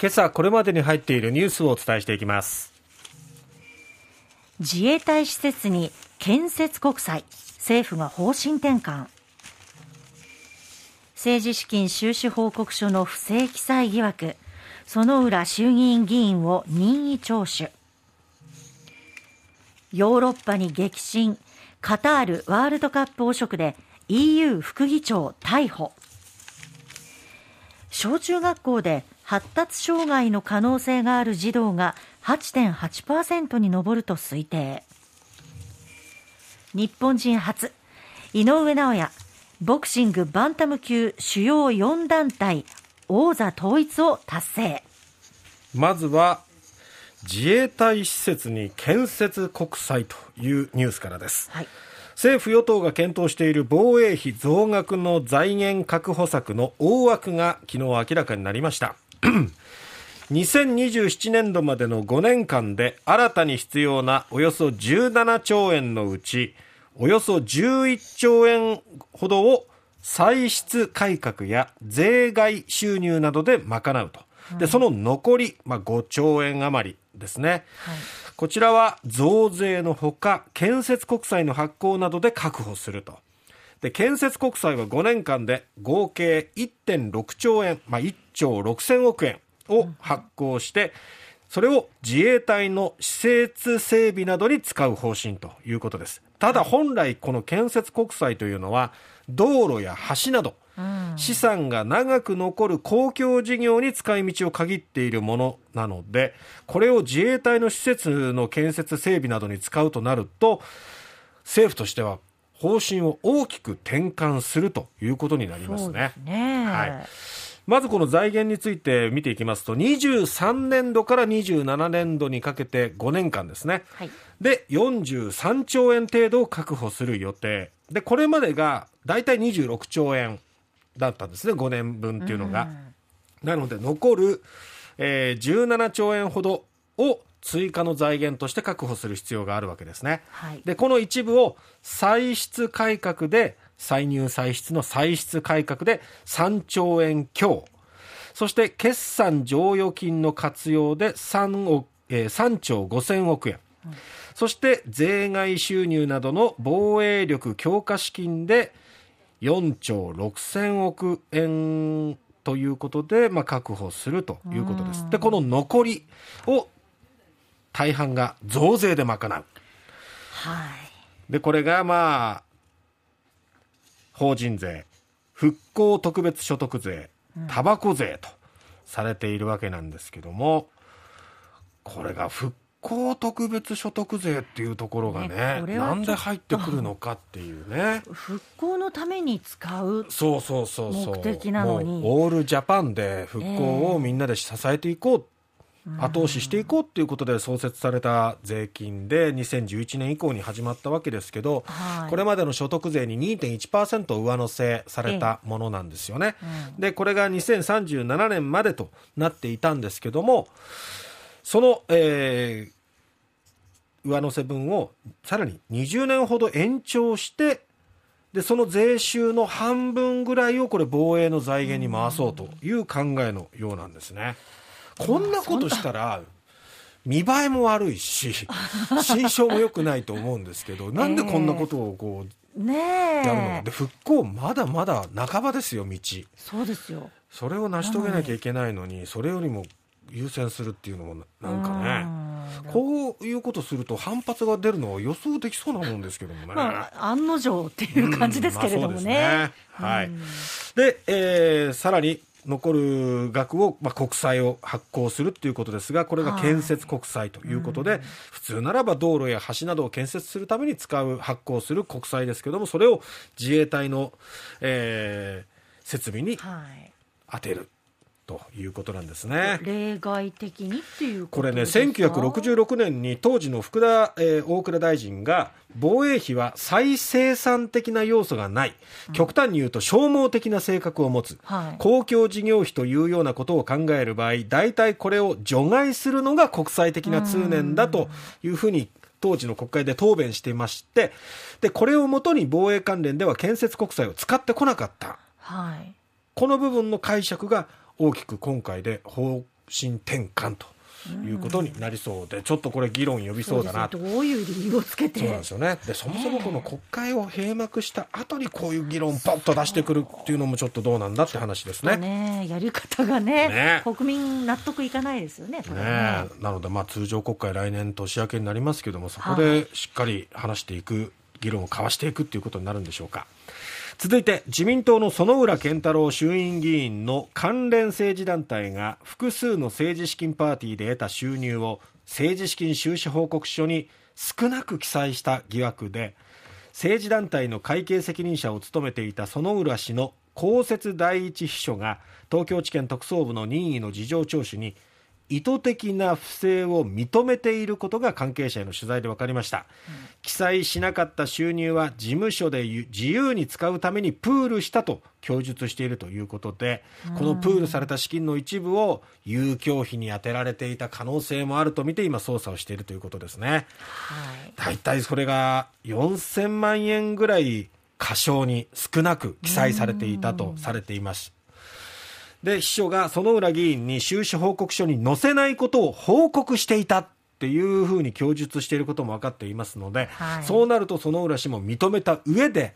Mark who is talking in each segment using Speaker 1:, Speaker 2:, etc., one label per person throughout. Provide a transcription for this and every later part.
Speaker 1: 今朝これまでに入っているニュースをお伝えしていきます。
Speaker 2: 自衛隊施設に建設国債政府が方針転換。政治資金収支報告書の不正記載疑惑。薗浦衆議院議員を任意聴取。ヨーロッパに激震。カタールワールドカップ汚職で EU 副議長逮捕。小中学校で発達障害の可能性がある児童が8.8%に上ると推定。日本人初井上尚弥ボクシングバンタム級主要4団体王座統一を達成。
Speaker 1: まずは自衛隊施設に建設国債というニュースからです、はい、政府与党が検討している防衛費増額の財源確保策の大枠が昨日明らかになりました 2027年度までの5年間で新たに必要なおよそ17兆円のうちおよそ11兆円ほどを歳出改革や税外収入などで賄うと。で、その残り、まあ、5兆円余りですね。はい、こちらは増税のほか、建設国債の発行などで確保すると。で、建設国債は5年間で合計1.6兆円、まあ、1兆6000億円を発行して、それを自衛隊の施設整備などに使う方針ということです。ただ本来この建設国債というのは道路や橋など、資産が長く残る公共事業に使い道を限っているものなのでこれを自衛隊の施設の建設整備などに使うとなると政府としては方針を大きく転換するということになりますね。
Speaker 2: すね。
Speaker 1: はい。まずこの財源について見ていきますと23年度から27年度にかけて5年間ですね、はい、で43兆円程度を確保する予定。でこれまでが大体26兆円だったんですね5年分っていうのが。なので残る、えー、17兆円ほどを追加の財源として確保する必要があるわけですね。はい、でこの一部を歳出改革で歳入歳出の歳出改革で3兆円強。そして決算剰余金の活用で 3, 億、えー、3兆5000億円、うん、そして税外収入などの防衛力強化資金で4兆6000億円ということで、まあ、確保するということです。で、この残りを大半が増税で賄う。はい。で、これがまあ、法人税、復興特別所得税、たばこ税とされているわけなんですけども、これが復興特別所得税っていうところがねねなんで入ってくるのかっていうね。
Speaker 2: 復興のために使う
Speaker 1: そうそうそう
Speaker 2: そう。目的なのに。
Speaker 1: オールジャパンで復興をみんなで支えていこう、えー、後押ししていこうっていうことで創設された税金で2011年以降に始まったわけですけど、はい、これまでの所得税に2.1%上乗せされたものなんですよね、でこれが2037年までとなっていたんですけどもその、えー、上乗せ分をさらに20年ほど延長してでその税収の半分ぐらいをこれ防衛の財源に回そうという考えのようなんですね。こんなことしたら見栄えも悪いし 心象も良くないと思うんですけどなんでこんなことをこう、ねやるのか。で復興まだまだ半ばですよ道。
Speaker 2: そうですよ。
Speaker 1: それを成し遂げなきゃいけないのにそれよりも優先するっていうのもなんかね。こういうことすると反発が出るのは予想できそうなもんですけどもね、ま
Speaker 2: あ、案の定っていう感じですけれどもね。
Speaker 1: はい、で、えー、さらに残る額を、まあ、国債を発行するということですがこれが建設国債ということで、はい、普通ならば道路や橋などを建設するために使う発行する国債ですけどもそれを自衛隊の、えー、設備に充てる。ということなんですね。
Speaker 2: 例外的にっていう
Speaker 1: これね、1966年に当時の福田、えー、大蔵大臣が防衛費は再生産的な要素がない、極端に言うと消耗的な性格を持つ、はい、公共事業費というようなことを考える場合、大体これを除外するのが国際的な通念だというふうに当時の国会で答弁していまして、で、これをもとに防衛関連では建設国債を使ってこなかった。はい、この部分の解釈が大きく今回で法針転換ということになりそうで、ちょっとこれ議論呼びそうだな
Speaker 2: どういう理由をつけて？
Speaker 1: そうなんですよね。でそもそもこの国会を閉幕した後にこういう議論をポッと出してくるっていうのもちょっとどうなんだって話ですね。
Speaker 2: ね。やり方がね
Speaker 1: ね。
Speaker 2: 国民納得いかないですよねね。
Speaker 1: ねなのでまあ通常国会来年年明けになりますけどもそこでしっかり話していく議論を交わしていくっていうことになるんでしょうか続いて自民党の薗浦健太郎衆院議員の関連政治団体が複数の政治資金パーティーで得た収入を政治資金収支報告書に少なく記載した疑惑で政治団体の会計責任者を務めていた薗浦氏の公設第一秘書が東京地検特捜部の任意の事情聴取に意図的な不正を認めていることが関係者への取材で分かりました、記載しなかった収入は事務所で自由に使うためにプールしたと供述しているということで、このプールされた資金の一部を遊興費に充てられていた可能性もあるとみて今捜査をしているということですね。
Speaker 2: はい。
Speaker 1: 大体それが4000万円ぐらい過少に少なく記載されていたとされていますで秘書が薗浦議員に収支報告書に載せないことを報告していたっていうふうに供述していることも分かっていますので、
Speaker 2: はい。
Speaker 1: そうなると薗浦氏も認めた上で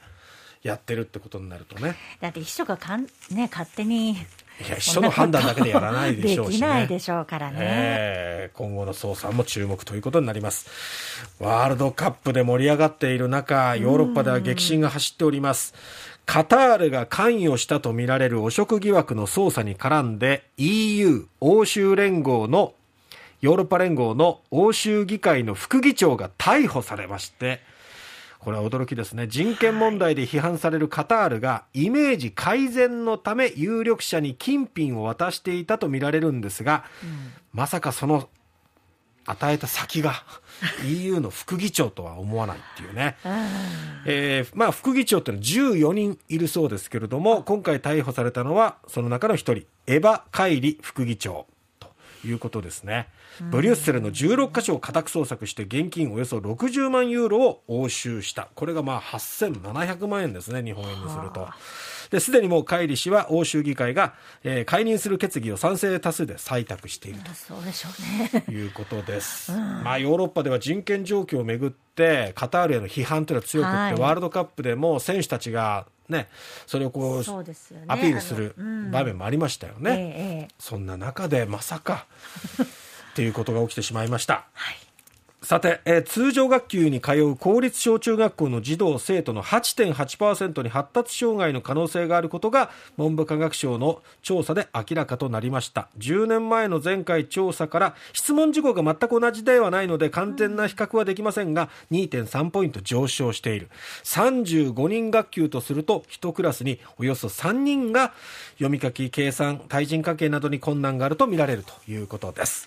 Speaker 1: やってるってことになるとね。
Speaker 2: だって秘書がかん、ね、勝手に
Speaker 1: いや秘書の判断だけでやらないでしょうしね。
Speaker 2: できないでしょうからね、
Speaker 1: えー今後の捜査も注目ということになります。ワールドカップで盛り上がっている中ヨーロッパでは激震が走っております。カタールが関与したとみられる汚職疑惑の捜査に絡んで EU 欧州連合のヨーロッパ連合の欧州議会の副議長が逮捕されましてこれは驚きですね。人権問題で批判されるカタールがイメージ改善のため有力者に金品を渡していたとみられるんですが、まさかその与えた先が EU の副議長とは思わないっていうね、えーまあ、副議長っていうのは14人いるそうですけれども今回逮捕されたのはその中の一人エヴァ・カイリ副議長。ということですね。ブリュッセルの16カ所を家宅捜索して現金およそ60万ユーロを押収した。これがまあ8700万円ですね、日本円にすると。で、すでにもうカイリ氏は欧州議会が、えー解任する決議を賛成多数で採択していると。
Speaker 2: そうでしょうね
Speaker 1: ということです、まあ、ヨーロッパでは人権状況をめぐってカタールへの批判というのは強くって、
Speaker 2: はい
Speaker 1: ワールドカップでも選手たちが、ね、それをこう
Speaker 2: ね。
Speaker 1: アピールする場面もありましたよね、
Speaker 2: ええええ。
Speaker 1: そんな中でまさか っていうことが起きてしまいました。
Speaker 2: はい
Speaker 1: さて、えー通常学級に通う公立小中学校の児童生徒の8.8%に発達障害の可能性があることが文部科学省の調査で明らかとなりました。10年前の前回調査から質問事項が全く同じではないので完全な比較はできませんが2.3ポイント上昇している。35人学級とすると1クラスにおよそ3人が読み書き計算対人関係などに困難があるとみられるということです。